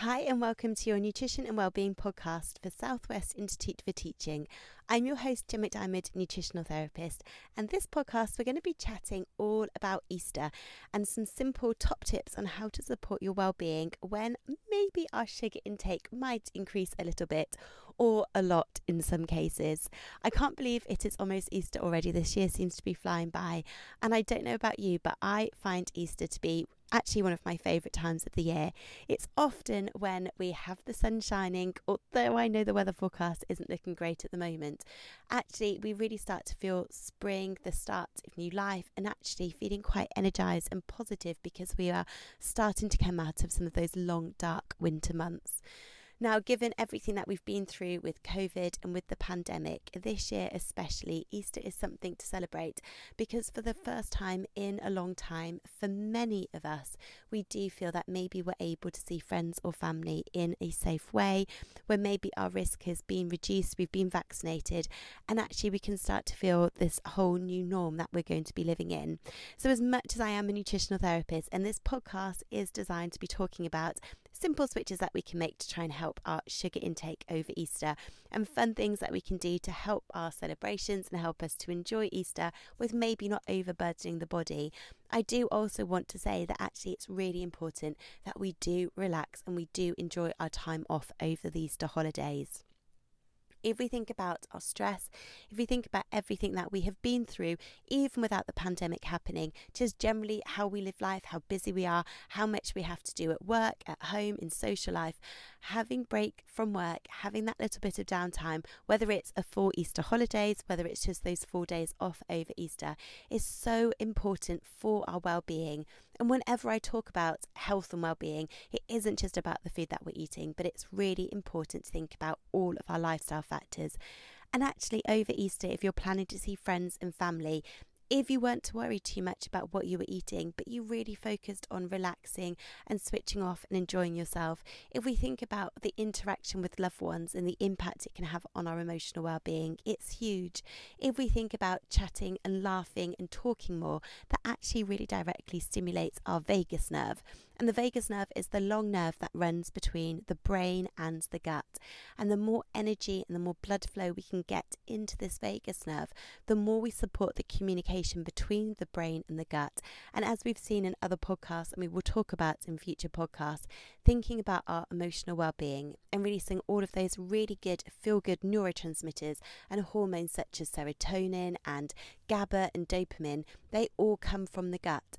Hi, and welcome to your Nutrition and Wellbeing podcast for Southwest Institute for Teaching. I'm your host, Jim McDiarmid, nutritional therapist, and this podcast we're going to be chatting all about Easter and some simple top tips on how to support your well-being when maybe our sugar intake might increase a little bit or a lot in some cases. I can't believe it is almost Easter already. This year seems to be flying by, and I don't know about you, but I find Easter to be actually one of my favourite times of the year. It's often when we have the sun shining, although I know the weather forecast isn't looking great at the moment. Actually, we really start to feel spring, the start of new life, and actually feeling quite energised and positive because we are starting to come out of some of those long, dark winter months. Now, given everything that we've been through with COVID and with the pandemic, this year especially, Easter is something to celebrate because for the first time in a long time, for many of us, we do feel that maybe we're able to see friends or family in a safe way, where maybe our risk has been reduced, we've been vaccinated, and actually we can start to feel this whole new norm that we're going to be living in. So, as much as I am a nutritional therapist, and this podcast is designed to be talking about simple switches that we can make to try and help our sugar intake over Easter, and fun things that we can do to help our celebrations and help us to enjoy Easter with maybe not overburdening the body. I do also want to say that actually it's really important that we do relax and we do enjoy our time off over the Easter holidays if we think about our stress, if we think about everything that we have been through, even without the pandemic happening, just generally how we live life, how busy we are, how much we have to do at work, at home, in social life, having break from work, having that little bit of downtime, whether it's a full Easter holidays, whether it's just those four days off over Easter, is so important for our well-being. And whenever I talk about health and well-being, it isn't just about the food that we're eating, but it's really important to think about all of our lifestyle factors. And actually, over Easter, if you're planning to see friends and family, if you weren't to worry too much about what you were eating, but you really focused on relaxing and switching off and enjoying yourself, if we think about the interaction with loved ones and the impact it can have on our emotional well being, it's huge. If we think about chatting and laughing and talking more, that actually really directly stimulates our vagus nerve. And the vagus nerve is the long nerve that runs between the brain and the gut. And the more energy and the more blood flow we can get into this vagus nerve, the more we support the communication between the brain and the gut. And as we've seen in other podcasts, and we will talk about in future podcasts, thinking about our emotional well being and releasing all of those really good, feel good neurotransmitters and hormones such as serotonin and GABA and dopamine, they all come from the gut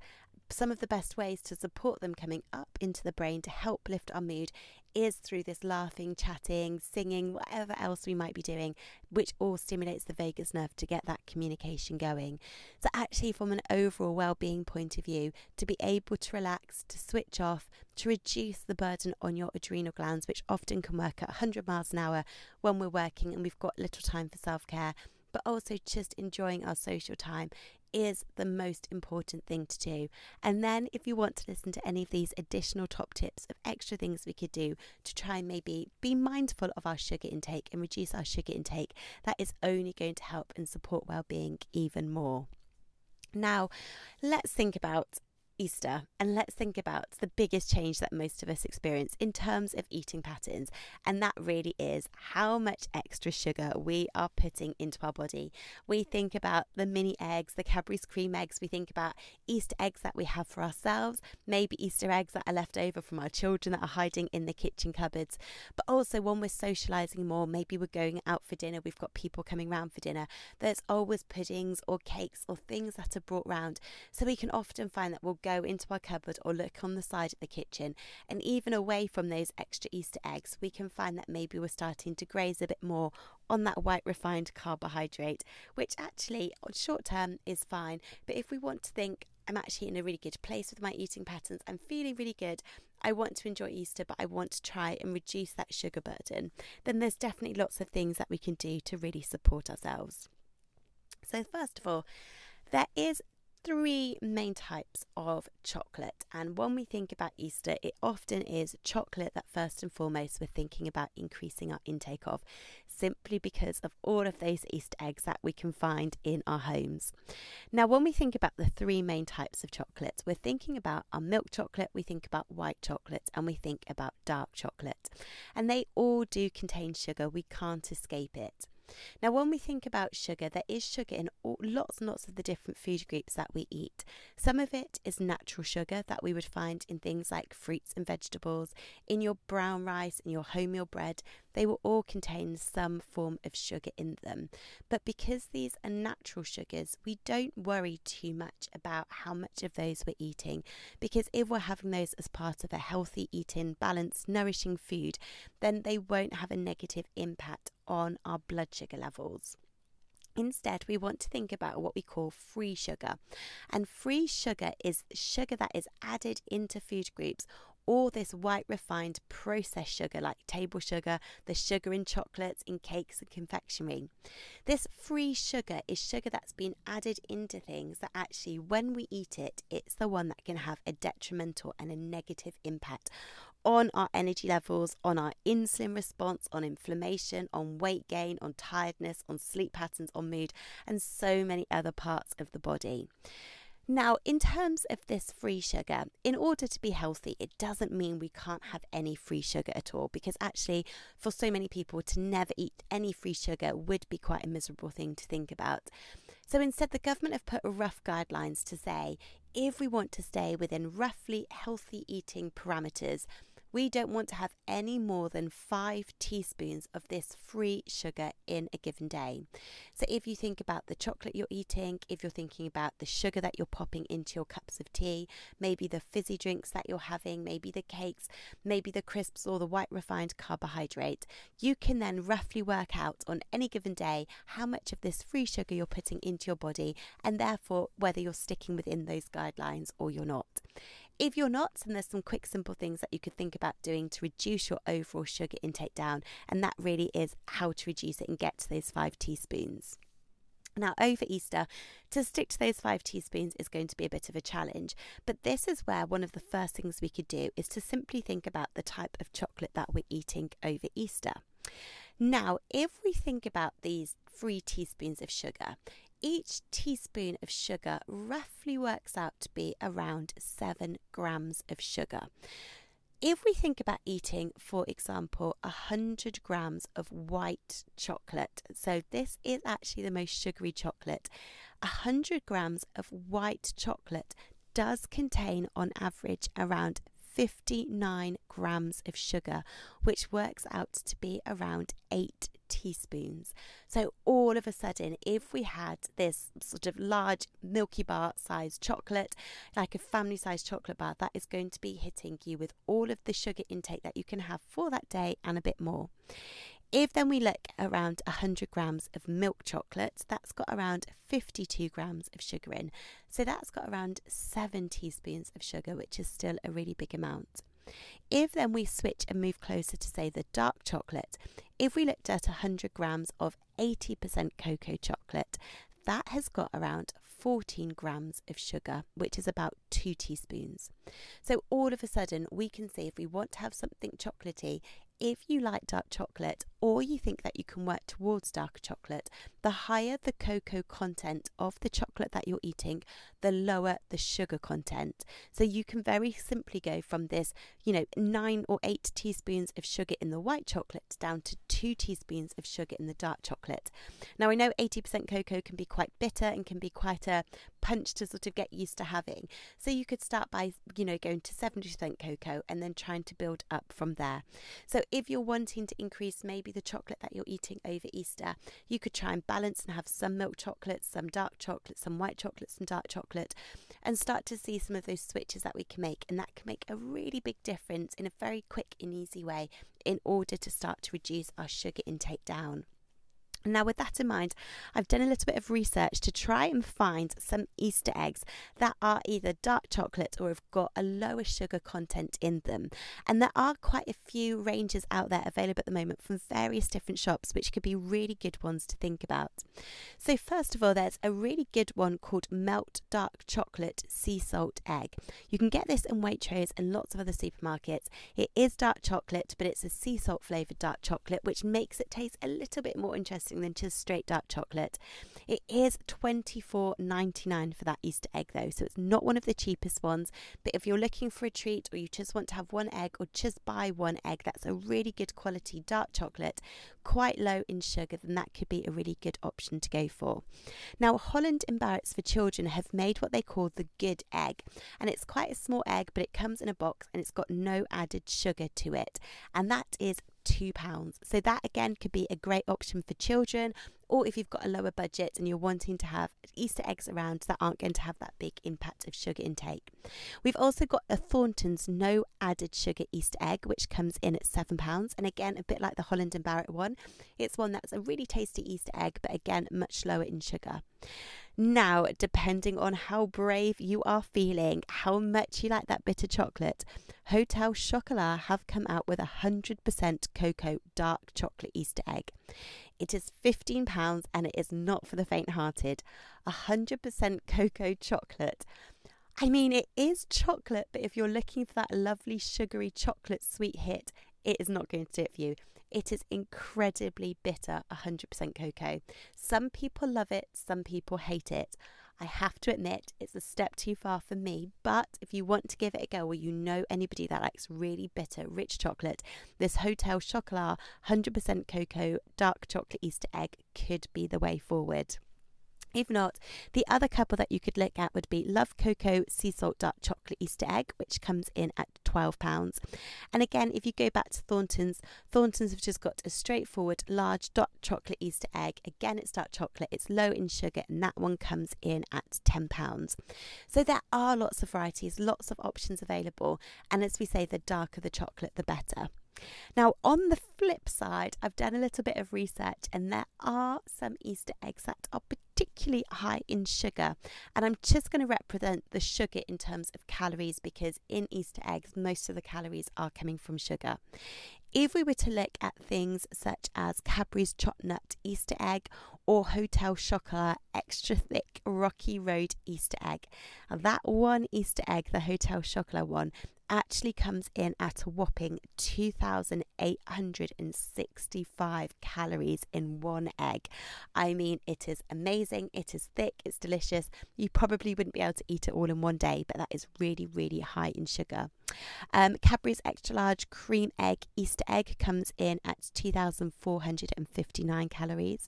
some of the best ways to support them coming up into the brain to help lift our mood is through this laughing, chatting, singing, whatever else we might be doing, which all stimulates the vagus nerve to get that communication going. So, actually, from an overall well-being point of view, to be able to relax, to switch off, to reduce the burden on your adrenal glands, which often can work at 100 miles an hour when we're working and we've got little time for self-care but also just enjoying our social time is the most important thing to do. And then, if you want to listen to any of these additional top tips of extra things we could do to try and maybe be mindful of our sugar intake and reduce our sugar intake, that is only going to help and support well being even more. Now, let's think about Easter and let's think about the biggest change that most of us experience in terms of eating patterns, and that really is how much extra sugar we are putting into our body. We think about the mini eggs, the Cadbury's cream eggs, we think about Easter eggs that we have for ourselves, maybe Easter eggs that are left over from our children that are hiding in the kitchen cupboards, but also when we're socializing more, maybe we're going out for dinner, we've got people coming round for dinner, there's always puddings or cakes or things that are brought round. So we can often find that we'll go into our cupboard or look on the side of the kitchen, and even away from those extra Easter eggs, we can find that maybe we're starting to graze a bit more on that white refined carbohydrate, which actually on short term is fine. But if we want to think, I'm actually in a really good place with my eating patterns, I'm feeling really good, I want to enjoy Easter, but I want to try and reduce that sugar burden, then there's definitely lots of things that we can do to really support ourselves. So, first of all, there is three main types of chocolate. And when we think about Easter, it often is chocolate that first and foremost we're thinking about increasing our intake of. simply because of all of those Easter eggs that we can find in our homes. Now, when we think about the three main types of chocolate, we're thinking about our milk chocolate, we think about white chocolate, and we think about dark chocolate. And they all do contain sugar, we can't escape it. Now, when we think about sugar, there is sugar in all, lots and lots of the different food groups that we eat. Some of it is natural sugar that we would find in things like fruits and vegetables, in your brown rice, in your wholemeal bread. They will all contain some form of sugar in them. But because these are natural sugars, we don't worry too much about how much of those we're eating. Because if we're having those as part of a healthy eating, balanced, nourishing food, then they won't have a negative impact on our blood sugar levels. Instead, we want to think about what we call free sugar. And free sugar is sugar that is added into food groups or this white refined processed sugar like table sugar, the sugar in chocolates, in cakes and confectionery. This free sugar is sugar that's been added into things that actually, when we eat it, it's the one that can have a detrimental and a negative impact on our energy levels, on our insulin response, on inflammation, on weight gain, on tiredness, on sleep patterns, on mood, and so many other parts of the body. Now, in terms of this free sugar, in order to be healthy, it doesn't mean we can't have any free sugar at all, because actually, for so many people, to never eat any free sugar would be quite a miserable thing to think about. So instead, the government have put rough guidelines to say if we want to stay within roughly healthy eating parameters, we don't want to have any more than five teaspoons of this free sugar in a given day. So, if you think about the chocolate you're eating, if you're thinking about the sugar that you're popping into your cups of tea, maybe the fizzy drinks that you're having, maybe the cakes, maybe the crisps or the white refined carbohydrate, you can then roughly work out on any given day how much of this free sugar you're putting into your body and therefore whether you're sticking within those guidelines or you're not. If you're not, then there's some quick, simple things that you could think about doing to reduce your overall sugar intake down. And that really is how to reduce it and get to those five teaspoons. Now, over Easter, to stick to those five teaspoons is going to be a bit of a challenge, but this is where one of the first things we could do is to simply think about the type of chocolate that we're eating over Easter. Now, if we think about these three teaspoons of sugar, each teaspoon of sugar roughly works out to be around seven grams of sugar. If we think about eating, for example, 100 grams of white chocolate, so this is actually the most sugary chocolate, 100 grams of white chocolate does contain on average around 59 grams of sugar, which works out to be around 8 teaspoons. So, all of a sudden, if we had this sort of large Milky Bar sized chocolate, like a family sized chocolate bar, that is going to be hitting you with all of the sugar intake that you can have for that day and a bit more. If then we look around 100 grams of milk chocolate, that's got around 52 grams of sugar in. So that's got around 7 teaspoons of sugar, which is still a really big amount. If then we switch and move closer to, say, the dark chocolate, if we looked at 100 grams of 80% cocoa chocolate, that has got around 14 grams of sugar, which is about two teaspoons. So, all of a sudden, we can see if we want to have something chocolatey, if you like dark chocolate or you think that you can work towards darker chocolate, the higher the cocoa content of the chocolate that you're eating, the lower the sugar content. So you can very simply go from this, you know, nine or eight teaspoons of sugar in the white chocolate down to two teaspoons of sugar in the dark chocolate. Now, I know 80% cocoa can be quite bitter and can be quite a punch to sort of get used to having. So you could start by, you know, going to 70% cocoa and then trying to build up from there. So if you're wanting to increase maybe the chocolate that you're eating over Easter, you could try and balance and have some milk chocolate, some dark chocolate, some white chocolate, some dark chocolate, and start to see some of those switches that we can make. And that can make a really big difference in a very quick and easy way in order to start to reduce our sugar intake down. Now, with that in mind, I've done a little bit of research to try and find some Easter eggs that are either dark chocolate or have got a lower sugar content in them. And there are quite a few ranges out there available at the moment from various different shops, which could be really good ones to think about. So, first of all, there's a really good one called Melt Dark Chocolate Sea Salt Egg. You can get this in Waitrose and lots of other supermarkets. It is dark chocolate, but it's a sea salt flavoured dark chocolate, which makes it taste a little bit more interesting than just straight dark chocolate. It is $24.99 for that Easter egg though, so it's not one of the cheapest ones. But if you're looking for a treat or you just want to have one egg or just buy one egg, that's a really good quality dark chocolate, quite low in sugar, then that could be a really good option to go for. Now, Holland and Barrett's for children have made what they call the good egg, and it's quite a small egg, but it comes in a box and it's got no added sugar to it, and that is £2. So that again could be a great option for children or if you've got a lower budget and you're wanting to have Easter eggs around that aren't going to have that big impact of sugar intake. We've also got a Thornton's no added sugar Easter egg, which comes in at £7. And again, a bit like the Holland and Barrett one, it's one that's a really tasty Easter egg, but again, much lower in sugar. Now, depending on how brave you are feeling, how much you like that bitter chocolate, Hotel Chocolat have come out with a 100% cocoa dark chocolate Easter egg. It is £15 and it is not for the faint hearted. 100% cocoa chocolate. I mean, it is chocolate, but if you're looking for that lovely sugary chocolate sweet hit, it is not going to do it for you. It is incredibly bitter, 100% cocoa. Some people love it, some people hate it. I have to admit, it's a step too far for me, but if you want to give it a go or you know anybody that likes really bitter, rich chocolate, this Hotel Chocolat 100% cocoa dark chocolate Easter egg could be the way forward. If not, the other couple that you could look at would be Love Cocoa Sea Salt Dark Chocolate Easter Egg, which comes in at £12. And again, if you go back to Thornton's, Thornton's have just got a straightforward large dark chocolate Easter egg. Again, it's dark chocolate, it's low in sugar, and that one comes in at £10. So there are lots of varieties, lots of options available. And as we say, the darker the chocolate, the better. Now, on the flip side, I've done a little bit of research and there are some Easter eggs that are particularly high in sugar. And I'm just going to represent the sugar in terms of calories because in Easter eggs, most of the calories are coming from sugar. If we were to look at things such as Cadbury's Chocnut Easter egg or Hotel Chocolat Extra Thick Rocky Road Easter egg, that one Easter egg, the Hotel Chocolat one, actually comes in at a whopping 2,865 calories in one egg. I mean, it is amazing, it is thick, it's delicious. You probably wouldn't be able to eat it all in one day, but that is really, really high in sugar. Um, Cadbury's extra large cream egg Easter egg comes in at 2,459 calories.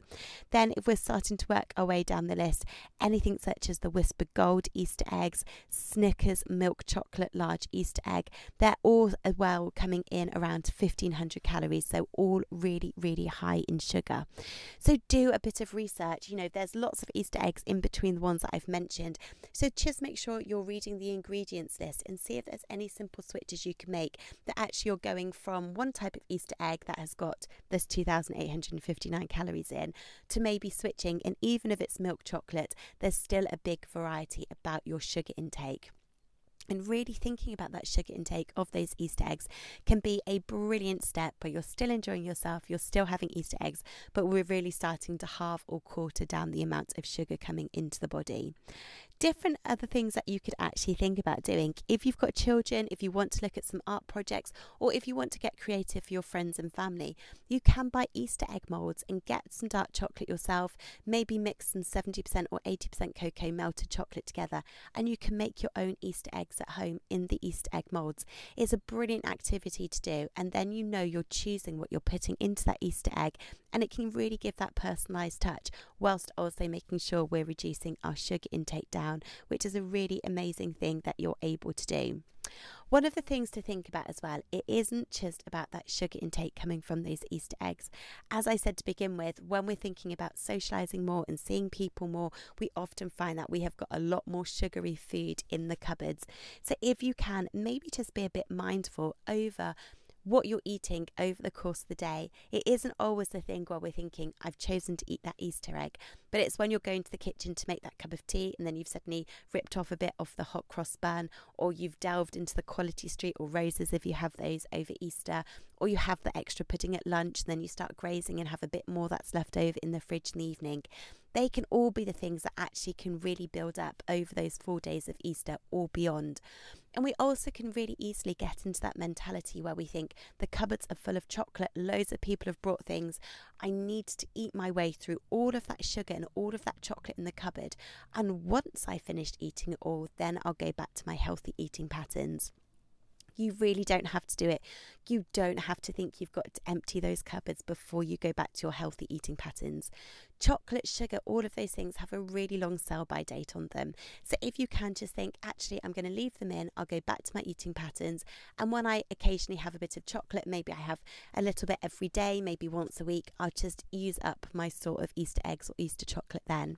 Then, if we're starting to work our way down the list, anything such as the Wispa Gold Easter eggs, Snickers milk chocolate large Easter egg, they're all as well coming in around 1,500 calories, so all really, really high in sugar. So, do a bit of research. You know, there's lots of Easter eggs in between the ones that I've mentioned. So, just make sure you're reading the ingredients list and see if there's any simple switches you can make that actually you're going from one type of Easter egg that has got this 2,859 calories in to maybe switching, and even if it's milk chocolate, there's still a big variety about your sugar intake. And really thinking about that sugar intake of those Easter eggs can be a brilliant step but you're still enjoying yourself, you're still having Easter eggs, but we're really starting to halve or quarter down the amount of sugar coming into the body different other things that you could actually think about doing. If you've got children, if you want to look at some art projects, or if you want to get creative for your friends and family, you can buy Easter egg molds and get some dark chocolate yourself. Maybe mix some 70% or 80% cocoa melted chocolate together, and you can make your own Easter eggs at home in the Easter egg molds. It's a brilliant activity to do, and then you know you're choosing what you're putting into that Easter egg, and it can really give that personalised touch whilst also making sure we're reducing our sugar intake down down, which is a really amazing thing that you're able to do. One of the things to think about as well, it isn't just about that sugar intake coming from those Easter eggs. As I said to begin with, when we're thinking about socializing more and seeing people more, we often find that we have got a lot more sugary food in the cupboards. So if you can, maybe just be a bit mindful over what you're eating over the course of the day. It isn't always the thing where we're thinking, I've chosen to eat that Easter egg, but it's when you're going to the kitchen to make that cup of tea and then you've suddenly ripped off a bit of the hot cross bun, or you've delved into the quality street or roses if you have those over Easter, or you have the extra pudding at lunch and then you start grazing and have a bit more that's left over in the fridge in the evening. They can all be the things that actually can really build up over those four days of Easter or beyond. And we also can really easily get into that mentality where we think the cupboards are full of chocolate, loads of people have brought things. I need to eat my way through all of that sugar and all of that chocolate in the cupboard. And once I finished eating it all, then I'll go back to my healthy eating patterns. You really don't have to do it. You don't have to think you've got to empty those cupboards before you go back to your healthy eating patterns. Chocolate, sugar, all of those things have a really long sell by date on them. So if you can just think, actually, I'm going to leave them in, I'll go back to my eating patterns. And when I occasionally have a bit of chocolate, maybe I have a little bit every day, maybe once a week, I'll just use up my sort of Easter eggs or Easter chocolate then.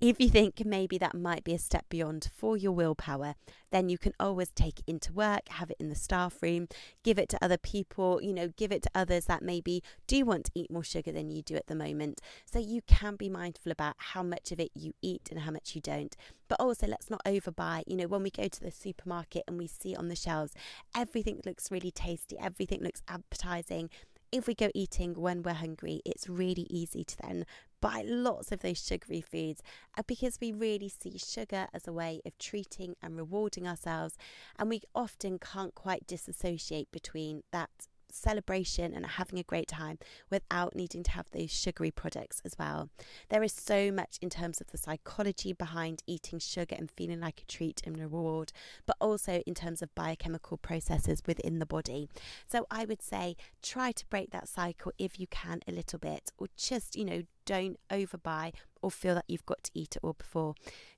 If you think maybe that might be a step beyond for your willpower, then you can always take it into work, have it in the staff room, give it to other people, you know, give it to others that maybe do want to eat more sugar than you do at the moment. So you can be mindful about how much of it you eat and how much you don't. But also, let's not overbuy. You know, when we go to the supermarket and we see on the shelves, everything looks really tasty, everything looks appetizing if we go eating when we're hungry, it's really easy to then buy lots of those sugary foods uh, because we really see sugar as a way of treating and rewarding ourselves. And we often can't quite disassociate between that celebration and having a great time without needing to have those sugary products as well. There is so much in terms of the psychology behind eating sugar and feeling like a treat and reward, but also in terms of biochemical processes within the body. So I would say try to break that cycle if you can a little bit, or just, you know, don't overbuy or feel that you've got to eat it all before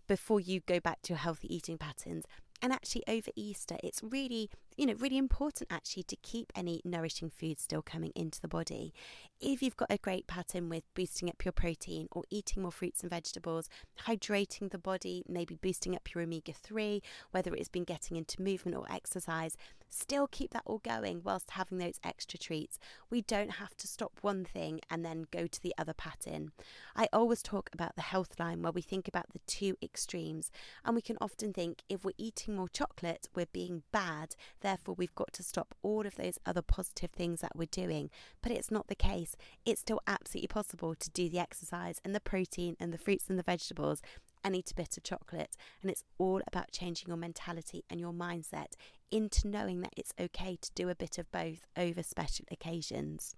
before you go back to your healthy eating patterns and actually, over Easter, it's really, you know, really important actually to keep any nourishing food still coming into the body. If you've got a great pattern with boosting up your protein or eating more fruits and vegetables, hydrating the body, maybe boosting up your omega 3, whether it's been getting into movement or exercise, still keep that all going whilst having those extra treats. We don't have to stop one thing and then go to the other pattern. I always talk about the health line where we think about the two extremes, and we can often think if we're eating more chocolate, we're being bad, therefore, we've got to stop all of those other positive things that we're doing. But it's not the case. It's still absolutely possible to do the exercise and the protein and the fruits and the vegetables and eat a bit of chocolate. And it's all about changing your mentality and your mindset into knowing that it's okay to do a bit of both over special occasions.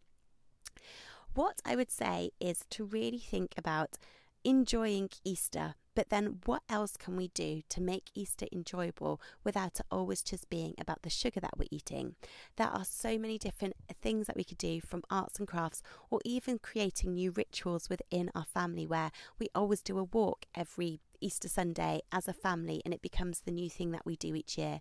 What I would say is to really think about enjoying Easter but then, what else can we do to make Easter enjoyable without it always just being about the sugar that we're eating? There are so many different uh, things that we could do from arts and crafts, or even creating new rituals within our family where we always do a walk every Easter Sunday as a family and it becomes the new thing that we do each year.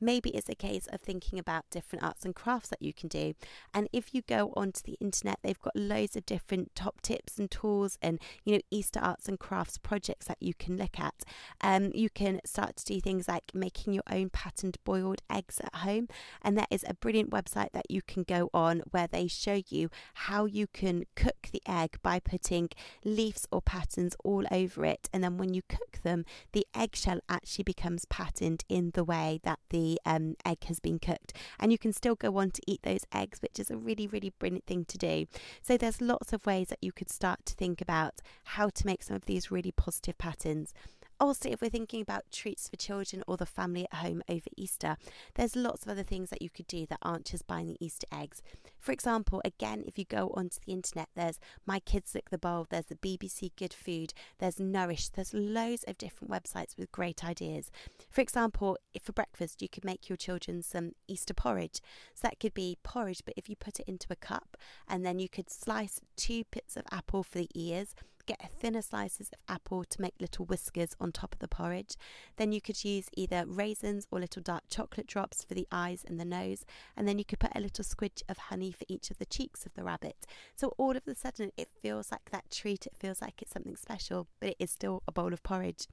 Maybe it's a case of thinking about different arts and crafts that you can do. And if you go onto the internet, they've got loads of different top tips and tools and, you know, Easter arts and crafts projects that you can look at. Um, you can start to do things like making your own patterned boiled eggs at home. And there is a brilliant website that you can go on where they show you how you can cook the egg by putting leaves or patterns all over it. And then when you cook cook them, the eggshell actually becomes patterned in the way that the um, egg has been cooked. And you can still go on to eat those eggs, which is a really, really brilliant thing to do. So there's lots of ways that you could start to think about how to make some of these really positive patterns. Also, if we're thinking about treats for children or the family at home over Easter, there's lots of other things that you could do that aren't just buying the Easter eggs. For example, again, if you go onto the internet, there's My Kids Lick the Bowl, there's the BBC Good Food, there's Nourish, there's loads of different websites with great ideas. For example, if for breakfast you could make your children some Easter porridge. So that could be porridge, but if you put it into a cup and then you could slice two bits of apple for the ears get thinner slices of apple to make little whiskers on top of the porridge. Then you could use either raisins or little dark chocolate drops for the eyes and the nose. And then you could put a little squidge of honey for each of the cheeks of the rabbit. So all of a sudden, it feels like that treat. It feels like it's something special, but it is still a bowl of porridge.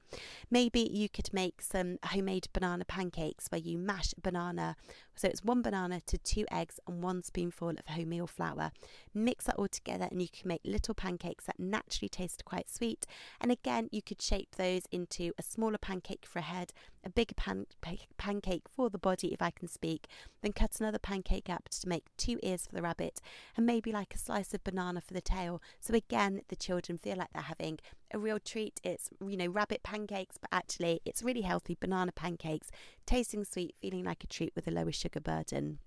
Maybe you could make some homemade banana pancakes where you mash a banana. So it's one banana to two eggs and one spoonful of wholemeal flour. Mix that all together and you can make little pancakes that naturally taste quite sweet. And again, you could shape those into a smaller pancake for a head, a bigger pan- pancake for the body, if I can speak, then cut another pancake up to make two ears for the rabbit, and maybe like a slice of banana for the tail. So again, the children feel like they're having a real treat. It's, you know, rabbit pancakes, but actually it's really healthy banana pancakes, tasting sweet, feeling like a treat with a lower sugar burden.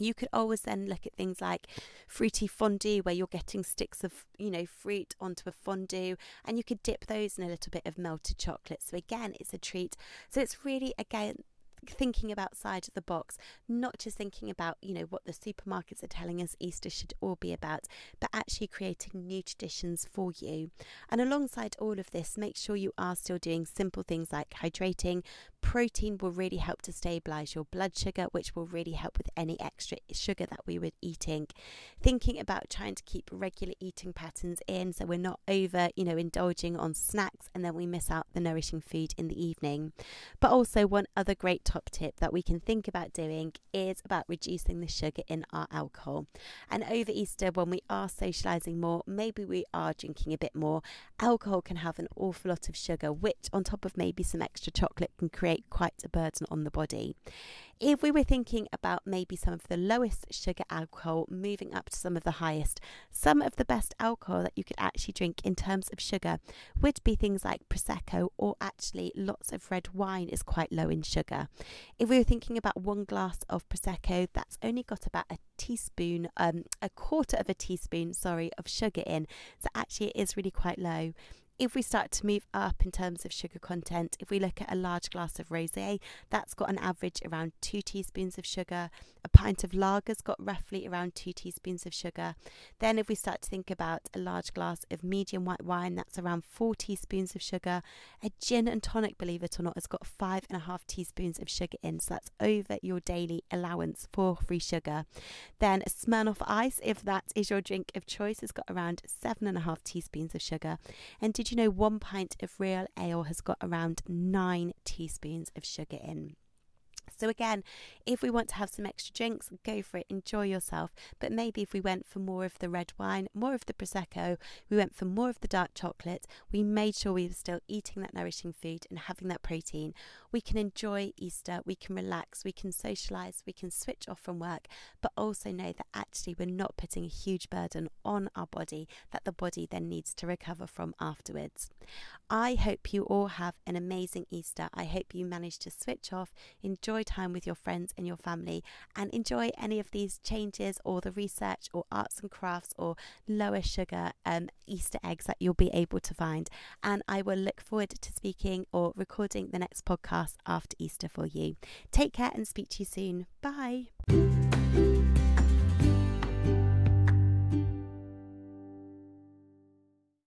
You could always then look at things like fruity fondue, where you're getting sticks of, you know, fruit onto a fondue, and you could dip those in a little bit of melted chocolate. So again, it's a treat. So it's really again thinking about outside of the box, not just thinking about, you know, what the supermarkets are telling us Easter should all be about, but actually creating new traditions for you. And alongside all of this, make sure you are still doing simple things like hydrating. Protein will really help to stabilize your blood sugar, which will really help with any extra sugar that we were eating. Thinking about trying to keep regular eating patterns in so we're not over, you know, indulging on snacks and then we miss out the nourishing food in the evening. But also, one other great top tip that we can think about doing is about reducing the sugar in our alcohol. And over Easter, when we are socialising more, maybe we are drinking a bit more. Alcohol can have an awful lot of sugar, which, on top of maybe some extra chocolate, can create quite a burden on the body. If we were thinking about maybe some of the lowest sugar alcohol moving up to some of the highest, some of the best alcohol that you could actually drink in terms of sugar would be things like Prosecco or actually lots of red wine is quite low in sugar. If we were thinking about one glass of Prosecco, that's only got about a teaspoon, um, a quarter of a teaspoon, sorry, of sugar in. So actually it is really quite low if we start to move up in terms of sugar content, if we look at a large glass of rosé, that's got an average around two teaspoons of sugar. A pint of lager's got roughly around two teaspoons of sugar. Then, if we start to think about a large glass of medium white wine, that's around four teaspoons of sugar. A gin and tonic, believe it or not, has got five and a half teaspoons of sugar in, so that's over your daily allowance for free sugar. Then, a Smirnoff Ice, if that is your drink of choice, has got around seven and a half teaspoons of sugar. And did you know one pint of real ale has got around nine teaspoons of sugar in? So, again, if we want to have some extra drinks, go for it, enjoy yourself. But maybe if we went for more of the red wine, more of the Prosecco, we went for more of the dark chocolate, we made sure we were still eating that nourishing food and having that protein, we can enjoy Easter, we can relax, we can socialize, we can switch off from work, but also know that actually we're not putting a huge burden on our body that the body then needs to recover from afterwards. I hope you all have an amazing Easter. I hope you manage to switch off, enjoy time with your friends and your family, and enjoy any of these changes or the research or arts and crafts or lower sugar um, Easter eggs that you'll be able to find. And I will look forward to speaking or recording the next podcast after Easter for you. Take care and speak to you soon. Bye.